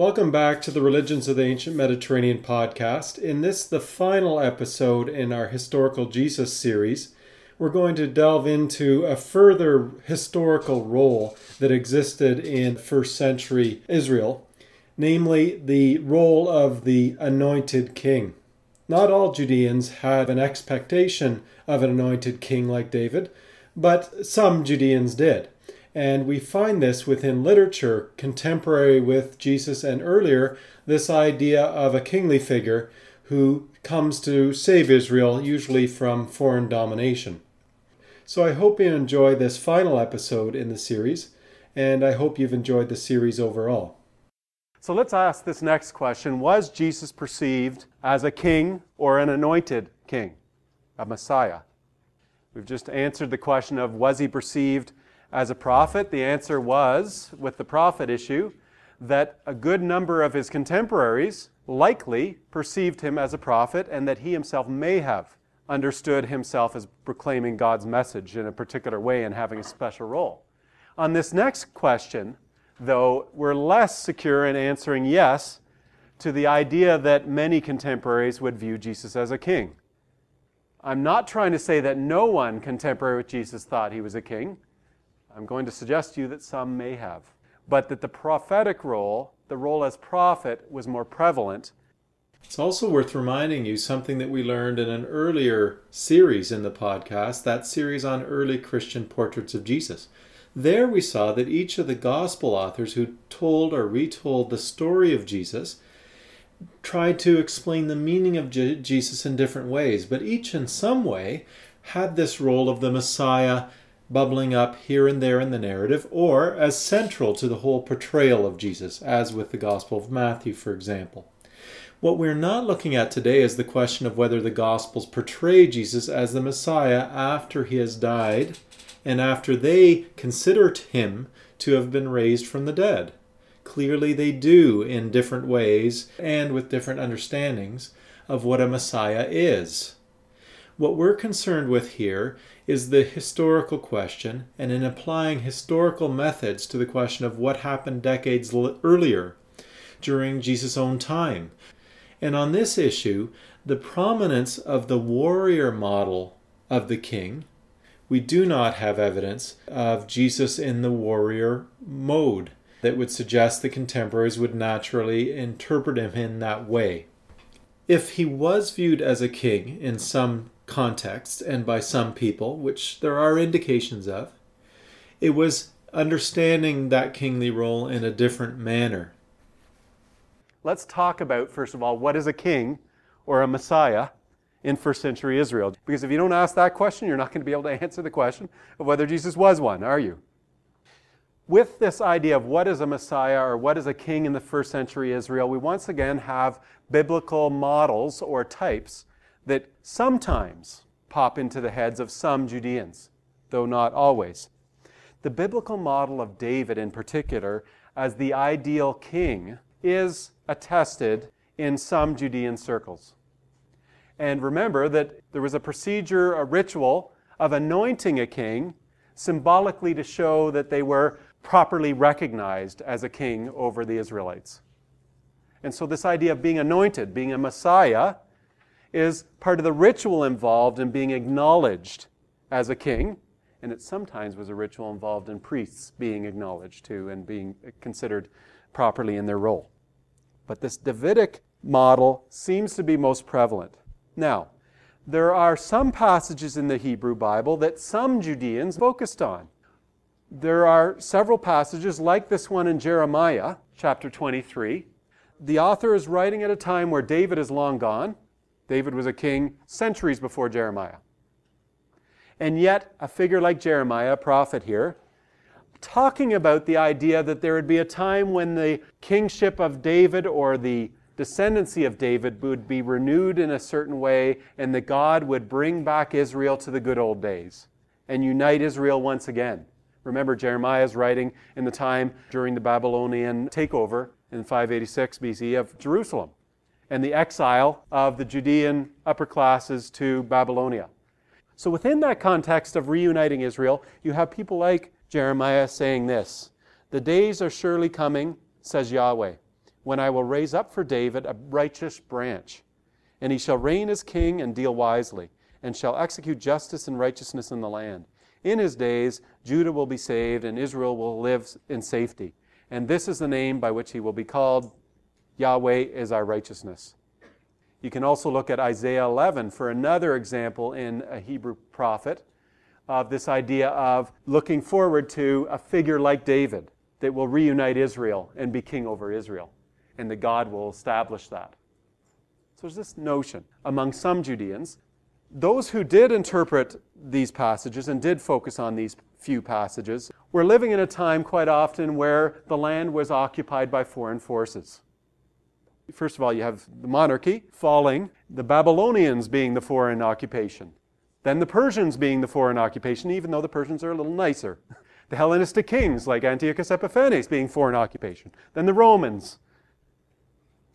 Welcome back to the Religions of the Ancient Mediterranean podcast. In this, the final episode in our Historical Jesus series, we're going to delve into a further historical role that existed in first century Israel, namely the role of the anointed king. Not all Judeans had an expectation of an anointed king like David, but some Judeans did. And we find this within literature contemporary with Jesus and earlier, this idea of a kingly figure who comes to save Israel, usually from foreign domination. So I hope you enjoy this final episode in the series, and I hope you've enjoyed the series overall. So let's ask this next question Was Jesus perceived as a king or an anointed king, a Messiah? We've just answered the question of was he perceived as a prophet? The answer was, with the prophet issue, that a good number of his contemporaries likely perceived him as a prophet and that he himself may have understood himself as proclaiming God's message in a particular way and having a special role. On this next question, though, we're less secure in answering yes to the idea that many contemporaries would view Jesus as a king. I'm not trying to say that no one contemporary with Jesus thought he was a king. I'm going to suggest to you that some may have. But that the prophetic role, the role as prophet, was more prevalent. It's also worth reminding you something that we learned in an earlier series in the podcast, that series on early Christian portraits of Jesus. There we saw that each of the gospel authors who told or retold the story of Jesus tried to explain the meaning of Je- Jesus in different ways, but each in some way had this role of the Messiah bubbling up here and there in the narrative, or as central to the whole portrayal of Jesus, as with the Gospel of Matthew, for example. What we're not looking at today is the question of whether the Gospels portray Jesus as the Messiah after he has died and after they consider him to have been raised from the dead. Clearly, they do in different ways and with different understandings of what a Messiah is. What we're concerned with here is the historical question, and in applying historical methods to the question of what happened decades earlier, during Jesus' own time. And on this issue, the prominence of the warrior model of the king, we do not have evidence of Jesus in the warrior mode that would suggest the contemporaries would naturally interpret him in that way. If he was viewed as a king in some contexts and by some people, which there are indications of, it was understanding that kingly role in a different manner. Let's talk about, first of all, what is a king or a Messiah in first century Israel? Because if you don't ask that question, you're not going to be able to answer the question of whether Jesus was one, are you? with this idea of what is a Messiah or what is a king in the first century Israel, we once again have biblical models or types that sometimes pop into the heads of some Judeans, though not always. The biblical model of David, in particular, as the ideal king, is attested in some Judean circles. And remember that there was a procedure, a ritual of anointing a king, symbolically to show that they were properly recognized as a king over the Israelites. And so, this idea of being anointed, being a Messiah, is part of the ritual involved in being acknowledged as a king. And it sometimes was a ritual involved in priests being acknowledged too and being considered properly in their role. But this Davidic model seems to be most prevalent. Now, there are some passages in the Hebrew Bible that some Judeans focused on there are several passages like this one in Jeremiah chapter 23. The author is writing at a time where David is long gone. David was a king centuries before Jeremiah. And yet, a figure like Jeremiah, a prophet here, talking about the idea that there would be a time when the kingship of David or the descendancy of David would be renewed in a certain way and that God would bring back Israel to the good old days and unite Israel once again. Remember, Jeremiah is writing in the time during the Babylonian takeover in 586 BC of Jerusalem and the exile of the Judean upper classes to Babylonia. So, within that context of reuniting Israel, you have people like Jeremiah saying this The days are surely coming, says Yahweh, when I will raise up for David a righteous branch. And he shall reign as king and deal wisely, and shall execute justice and righteousness in the land. In his days, Judah will be saved, and Israel will live in safety. And this is the name by which he will be called Yahweh is our righteousness. You can also look at Isaiah 11 for another example in a Hebrew prophet of this idea of looking forward to a figure like David that will reunite Israel and be king over Israel, and that God will establish that. So there's this notion among some Judeans. Those who did interpret these passages and did focus on these few passages were living in a time quite often where the land was occupied by foreign forces. First of all, you have the monarchy falling, the Babylonians being the foreign occupation, then the Persians being the foreign occupation, even though the Persians are a little nicer. The Hellenistic kings like Antiochus Epiphanes being foreign occupation, then the Romans,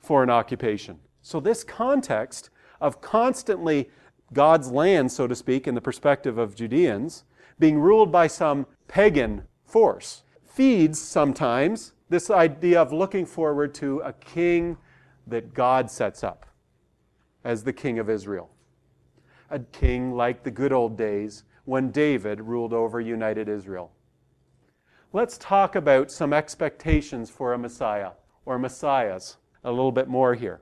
foreign occupation. So, this context of constantly God's land, so to speak, in the perspective of Judeans, being ruled by some pagan force, feeds sometimes this idea of looking forward to a king that God sets up as the king of Israel. A king like the good old days when David ruled over united Israel. Let's talk about some expectations for a Messiah or Messiahs a little bit more here.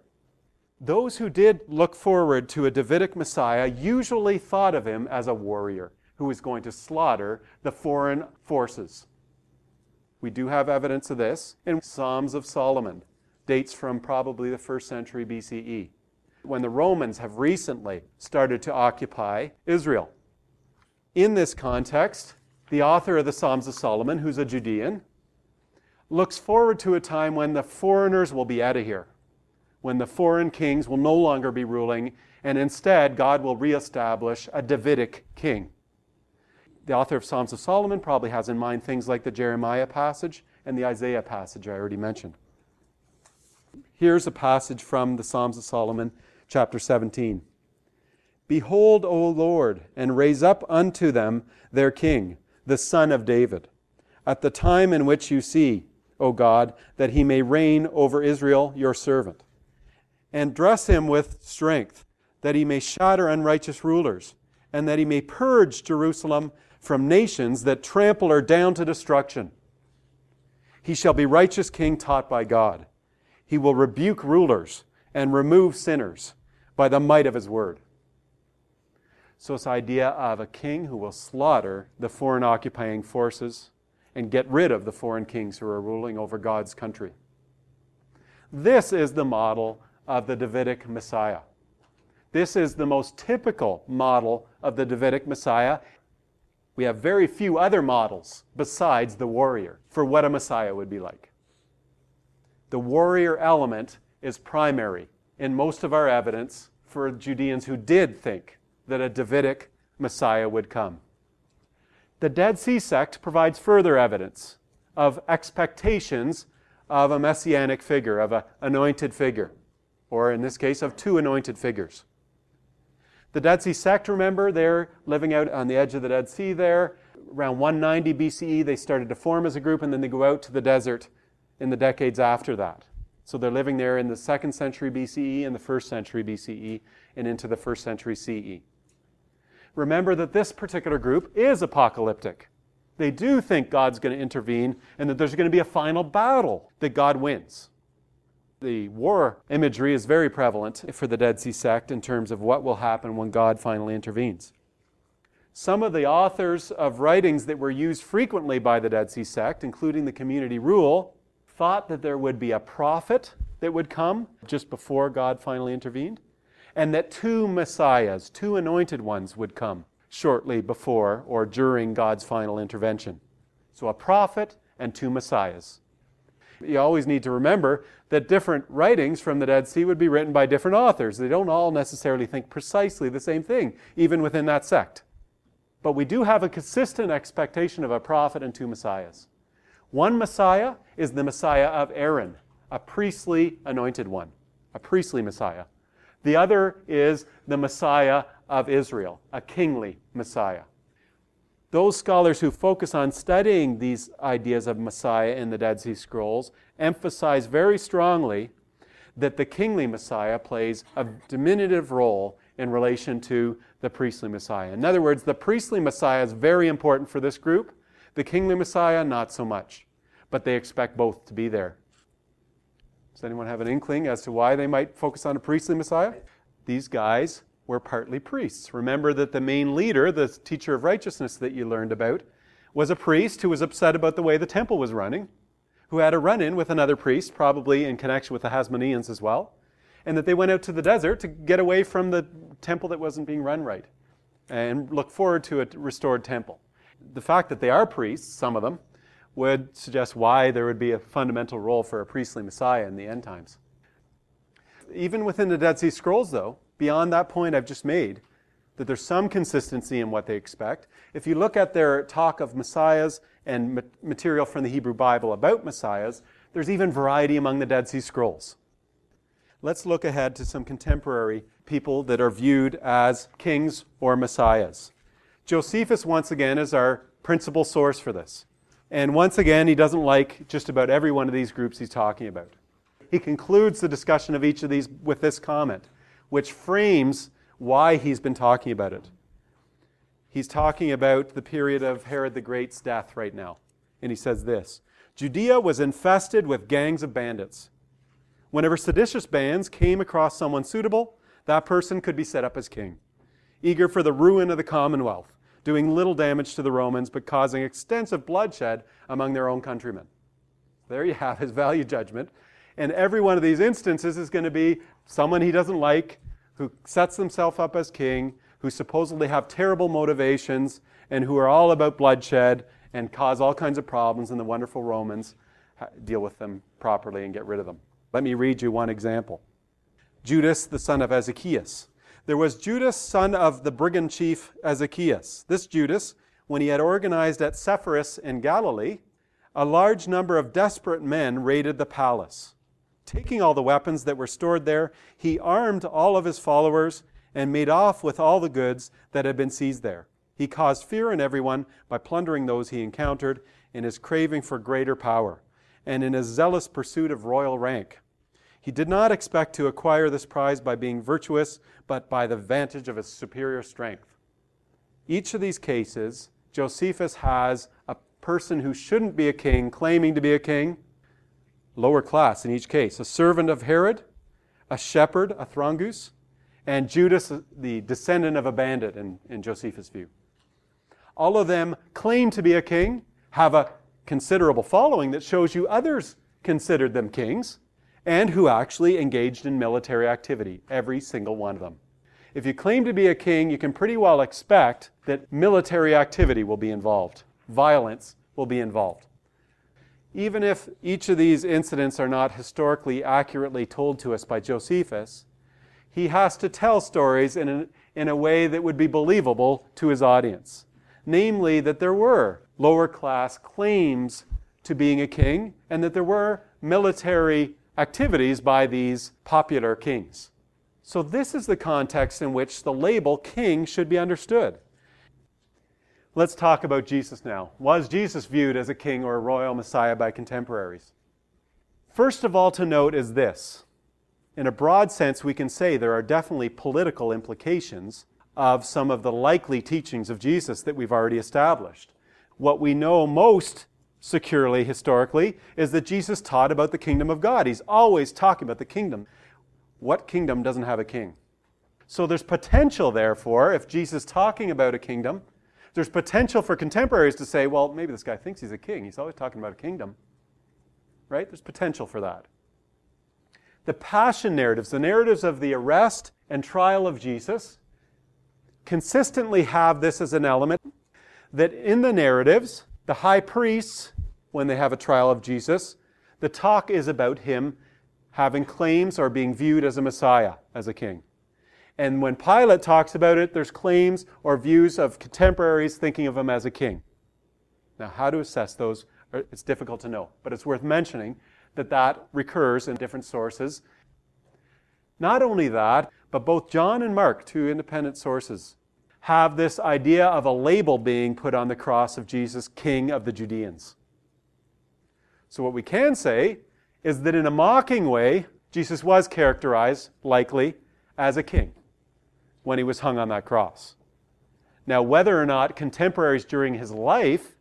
Those who did look forward to a Davidic Messiah usually thought of him as a warrior who was going to slaughter the foreign forces. We do have evidence of this in Psalms of Solomon dates from probably the first century BCE, when the Romans have recently started to occupy Israel. In this context, the author of the Psalms of Solomon, who's a Judean, looks forward to a time when the foreigners will be out of here, when the foreign kings will no longer be ruling, and instead God will reestablish a Davidic king. The author of Psalms of Solomon probably has in mind things like the Jeremiah passage and the Isaiah passage I already mentioned. Here's a passage from the Psalms of Solomon, chapter 17. Behold, O Lord, and raise up unto them their king, the son of David, at the time in which you see, O God, that he may reign over Israel, your servant. And dress him with strength, that he may shatter unrighteous rulers, and that he may purge Jerusalem from nations that trample her down to destruction. He shall be righteous king taught by God. He will rebuke rulers and remove sinners by the might of his word. So, this idea of a king who will slaughter the foreign occupying forces and get rid of the foreign kings who are ruling over God's country. This is the model of the Davidic Messiah. This is the most typical model of the Davidic Messiah. We have very few other models besides the warrior for what a Messiah would be like the warrior element is primary in most of our evidence for Judeans who did think that a Davidic Messiah would come. The Dead Sea sect provides further evidence of expectations of a messianic figure, of an anointed figure, or in this case, of two anointed figures. The Dead Sea sect, remember, they're living out on the edge of the Dead Sea there. Around 190 BCE, they started to form as a group, and then they go out to the desert in the decades after that. So they're living there in the second century BCE and the first century BCE and into the first century CE. Remember that this particular group is apocalyptic. They do think God's going to intervene and that there's going to be a final battle that God wins. The war imagery is very prevalent for the Dead Sea sect in terms of what will happen when God finally intervenes. Some of the authors of writings that were used frequently by the Dead Sea sect, including the community rule, thought that there would be a prophet that would come just before God finally intervened, and that two messiahs, two anointed ones, would come shortly before or during God's final intervention. So a prophet and two messiahs. You always need to remember that different writings from the Dead Sea would be written by different authors. They don't all necessarily think precisely the same thing, even within that sect. But we do have a consistent expectation of a prophet and two messiahs. One Messiah is the Messiah of Aaron, a priestly anointed one, a priestly Messiah. The other is the Messiah of Israel, a kingly Messiah. those scholars who focus on studying these ideas of Messiah in the Dead Sea Scrolls emphasize very strongly that the kingly Messiah plays a diminutive role in relation to the priestly Messiah. In other words, the priestly Messiah is very important for this group, the kingly Messiah, not so much. But they expect both to be there. Does anyone have an inkling as to why they might focus on a priestly Messiah? These guys were partly priests. Remember that the main leader, the teacher of righteousness that you learned about, was a priest who was upset about the way the temple was running, who had a run in with another priest, probably in connection with the Hasmoneans as well, and that they went out to the desert to get away from the temple that wasn't being run right and look forward to a restored temple. The fact that they are priests, some of them, would suggest why there would be a fundamental role for a priestly Messiah in the end times. Even within the Dead Sea Scrolls, though, beyond that point I've just made, that there's some consistency in what they expect. If you look at their talk of messiahs and material from the Hebrew Bible about messiahs, there's even variety among the Dead Sea Scrolls. Let's look ahead to some contemporary people that are viewed as kings or messiahs. Josephus, once again, is our principal source for this. And once again, he doesn't like just about every one of these groups he's talking about. He concludes the discussion of each of these with this comment, which frames why he's been talking about it. He's talking about the period of Herod the Great's death right now. And he says this Judea was infested with gangs of bandits. Whenever seditious bands came across someone suitable, that person could be set up as king, eager for the ruin of the commonwealth, doing little damage to the Romans, but causing extensive bloodshed among their own countrymen. There you have his value judgment. And every one of these instances is going to be someone he doesn't like, who sets himself up as king, who supposedly have terrible motivations, and who are all about bloodshed and cause all kinds of problems, and the wonderful Romans deal with them properly and get rid of them. Let me read you one example. Judas, the son of Ezekias. There was Judas, son of the brigand chief Ezekias. This Judas, when he had organized at Sepphoris in Galilee, a large number of desperate men raided the palace. Taking all the weapons that were stored there, he armed all of his followers and made off with all the goods that had been seized there. He caused fear in everyone by plundering those he encountered in his craving for greater power and in his zealous pursuit of royal rank. He did not expect to acquire this prize by being virtuous, but by the vantage of his superior strength. Each of these cases, Josephus has a person who shouldn't be a king claiming to be a king, lower class in each case, a servant of Herod, a shepherd, Athronges, and Judas, the descendant of a bandit in, in Josephus' view. All of them claim to be a king, have a considerable following that shows you others considered them kings, and who actually engaged in military activity, every single one of them. If you claim to be a king, you can pretty well expect that military activity will be involved, violence will be involved. Even if each of these incidents are not historically accurately told to us by Josephus, he has to tell stories in a, in a way that would be believable to his audience. Namely, that there were lower class claims to being a king and that there were military activities by these popular kings. So, this is the context in which the label king should be understood. Let's talk about Jesus now. Was Jesus viewed as a king or a royal messiah by contemporaries? First of all, to note is this. In a broad sense, we can say there are definitely political implications of some of the likely teachings of Jesus that we've already established. What we know most securely historically is that Jesus taught about the kingdom of God. He's always talking about the kingdom. What kingdom doesn't have a king? So there's potential, therefore, if Jesus is talking about a kingdom, there's potential for contemporaries to say, well, maybe this guy thinks he's a king. He's always talking about a kingdom. Right? There's potential for that. The passion narratives, the narratives of the arrest and trial of Jesus, consistently have this as an element that in the narratives, the high priests, when they have a trial of Jesus, the talk is about him having claims or being viewed as a Messiah, as a king. And when Pilate talks about it, there's claims or views of contemporaries thinking of him as a king. Now, how to assess those, uh, it's difficult to know, but it's worth mentioning that that recurs in different sources. Not only that, but both John and Mark, two independent sources, have this idea of a label being put on the cross of Jesus, King of the Judeans. So, what we can say is that in a mocking way, Jesus was characterized, likely, as a king when he was hung on that cross. Now, whether or not contemporaries during his life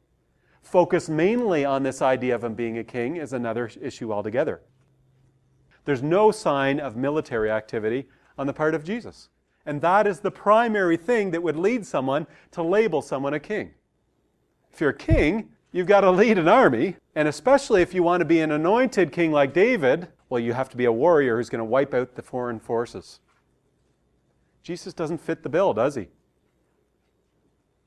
focus mainly on this idea of him being a king is another issue altogether. There's no sign of military activity on the part of Jesus. And that is the primary thing that would lead someone to label someone a king. If you're a king, you've got to lead an army, and especially if you want to be an anointed king like David, well, you have to be a warrior who's going to wipe out the foreign forces. Jesus doesn't fit the bill, does he?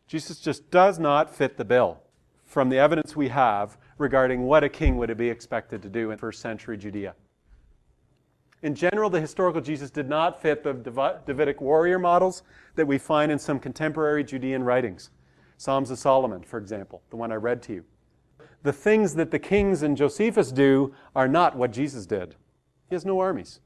Jesus just does not fit the bill from the evidence we have regarding what a king would be expected to do in first century Judea. In general, the historical Jesus did not fit the Davidic warrior models that we find in some contemporary Judean writings. Psalms of Solomon, for example, the one I read to you. The things that the kings and Josephus do are not what Jesus did. He has no armies.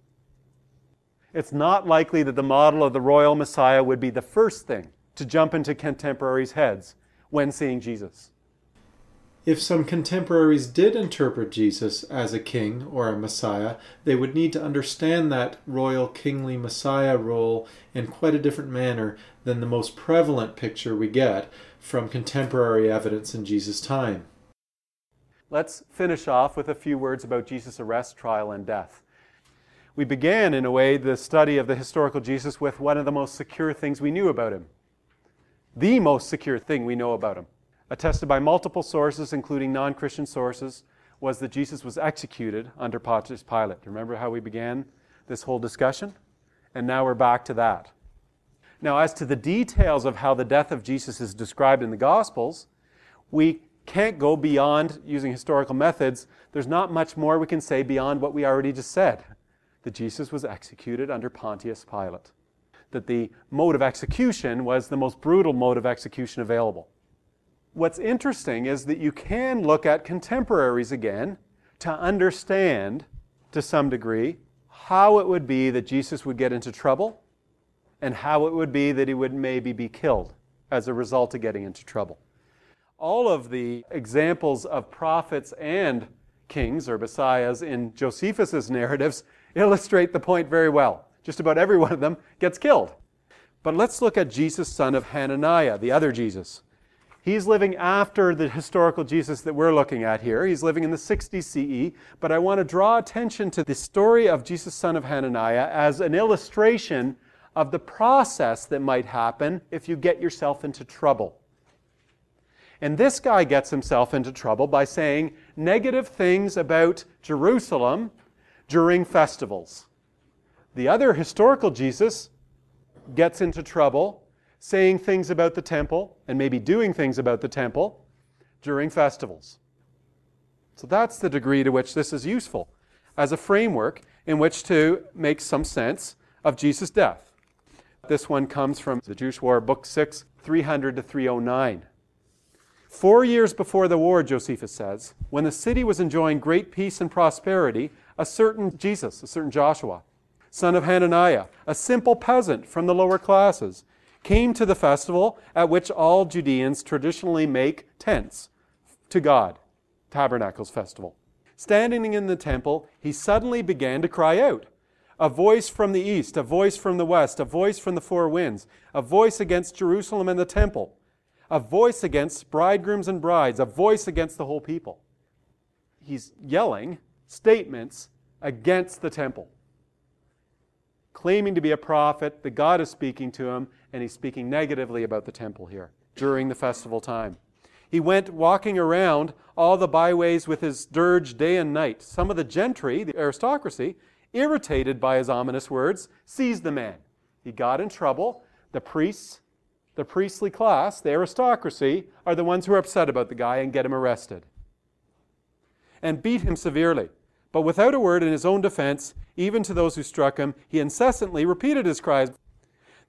It's not likely that the model of the royal Messiah would be the first thing to jump into contemporaries' heads when seeing Jesus. If some contemporaries did interpret Jesus as a king or a Messiah, they would need to understand that royal kingly Messiah role in quite a different manner than the most prevalent picture we get from contemporary evidence in Jesus' time. Let's finish off with a few words about Jesus' arrest, trial, and death. We began, in a way, the study of the historical Jesus with one of the most secure things we knew about him the most secure thing we know about him, attested by multiple sources, including non Christian sources, was that Jesus was executed under Pontius Pilate. Remember how we began this whole discussion? And now we're back to that. Now, as to the details of how the death of Jesus is described in the Gospels, we can't go beyond using historical methods. There's not much more we can say beyond what we already just said that Jesus was executed under Pontius Pilate that the mode of execution was the most brutal mode of execution available. What's interesting is that you can look at contemporaries again to understand, to some degree, how it would be that Jesus would get into trouble and how it would be that he would maybe be killed as a result of getting into trouble. All of the examples of prophets and kings or messiahs in Josephus's narratives illustrate the point very well. Just about every one of them gets killed. But let's look at Jesus, son of Hananiah, the other Jesus. He's living after the historical Jesus that we're looking at here. He's living in the 60s CE. But I want to draw attention to the story of Jesus, son of Hananiah, as an illustration of the process that might happen if you get yourself into trouble. And this guy gets himself into trouble by saying negative things about Jerusalem during festivals. The other historical Jesus gets into trouble saying things about the temple and maybe doing things about the temple during festivals. So that's the degree to which this is useful as a framework in which to make some sense of Jesus' death. This one comes from the Jewish War, Book 6, 300 to 309. Four years before the war, Josephus says, when the city was enjoying great peace and prosperity, a certain Jesus, a certain Joshua, son of Hananiah, a simple peasant from the lower classes, came to the festival at which all Judeans traditionally make tents to God, Tabernacles festival. Standing in the temple, he suddenly began to cry out. A voice from the east, a voice from the west, a voice from the four winds, a voice against Jerusalem and the temple, a voice against bridegrooms and brides, a voice against the whole people. He's yelling statements against the temple claiming to be a prophet, that God is speaking to him, and he's speaking negatively about the temple here during the festival time. He went walking around all the byways with his dirge day and night. Some of the gentry, the aristocracy, irritated by his ominous words, seized the man. He got in trouble. The priests, the priestly class, the aristocracy, are the ones who are upset about the guy and get him arrested. And beat him severely. But without a word in his own defense, even to those who struck him, he incessantly repeated his cries.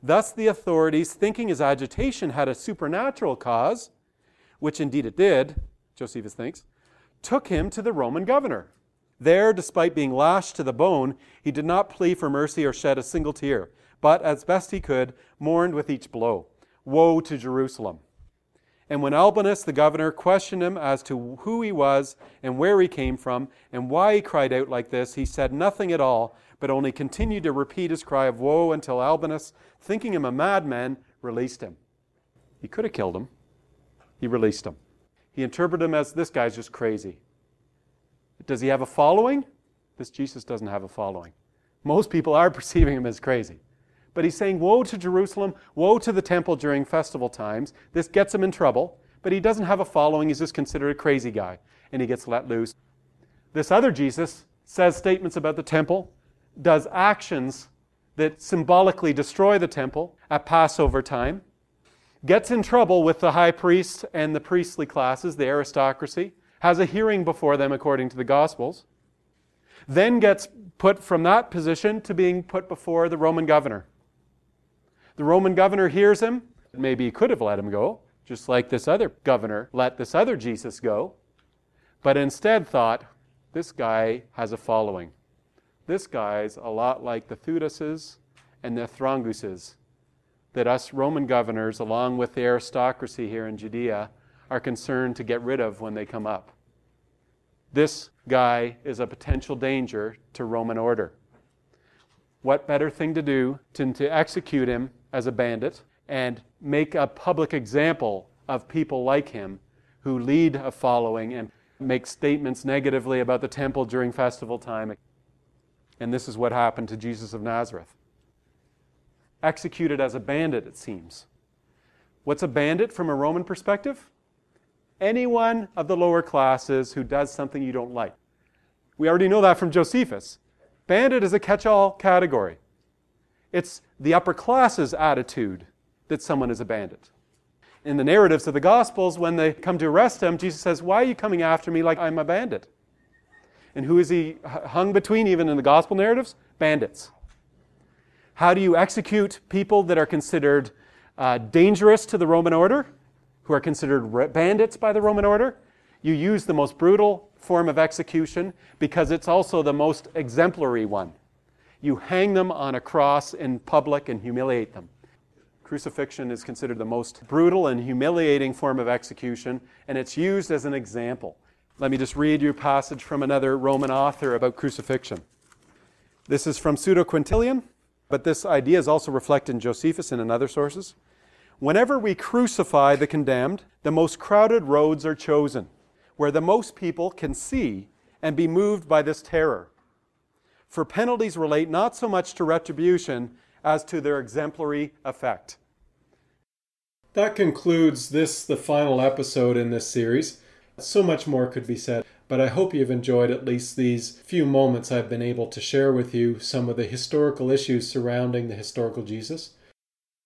Thus, the authorities, thinking his agitation had a supernatural cause, which indeed it did, Josephus thinks, took him to the Roman governor. There, despite being lashed to the bone, he did not plead for mercy or shed a single tear, but, as best he could, mourned with each blow. Woe to Jerusalem! And when Albinus, the governor, questioned him as to who he was and where he came from and why he cried out like this, he said nothing at all, but only continued to repeat his cry of woe until Albinus, thinking him a madman, released him. He could have killed him. He released him. He interpreted him as this guy's just crazy. Does he have a following? This Jesus doesn't have a following. Most people are perceiving him as crazy. But he's saying, Woe to Jerusalem, woe to the temple during festival times. This gets him in trouble, but he doesn't have a following. He's just considered a crazy guy, and he gets let loose. This other Jesus says statements about the temple, does actions that symbolically destroy the temple at Passover time, gets in trouble with the high priest and the priestly classes, the aristocracy, has a hearing before them according to the Gospels, then gets put from that position to being put before the Roman governor. The Roman governor hears him. Maybe he could have let him go, just like this other governor let this other Jesus go, but instead thought, this guy has a following. This guy's a lot like the Theudases and the Thronguses that us Roman governors, along with the aristocracy here in Judea, are concerned to get rid of when they come up. This guy is a potential danger to Roman order. What better thing to do than to execute him as a bandit and make a public example of people like him who lead a following and make statements negatively about the temple during festival time. And this is what happened to Jesus of Nazareth. Executed as a bandit, it seems. What's a bandit from a Roman perspective? Anyone of the lower classes who does something you don't like. We already know that from Josephus. Bandit is a catch all category. It's the upper class's attitude that someone is a bandit. In the narratives of the Gospels, when they come to arrest him, Jesus says, Why are you coming after me like I'm a bandit? And who is he hung between, even in the Gospel narratives? Bandits. How do you execute people that are considered uh, dangerous to the Roman order, who are considered bandits by the Roman order? You use the most brutal form of execution because it's also the most exemplary one you hang them on a cross in public and humiliate them. Crucifixion is considered the most brutal and humiliating form of execution, and it's used as an example. Let me just read you a passage from another Roman author about crucifixion. This is from Pseudo Quintilian, but this idea is also reflected in Josephus and in other sources. Whenever we crucify the condemned, the most crowded roads are chosen, where the most people can see and be moved by this terror for penalties relate not so much to retribution as to their exemplary effect. That concludes this, the final episode in this series. So much more could be said, but I hope you've enjoyed at least these few moments I've been able to share with you some of the historical issues surrounding the historical Jesus.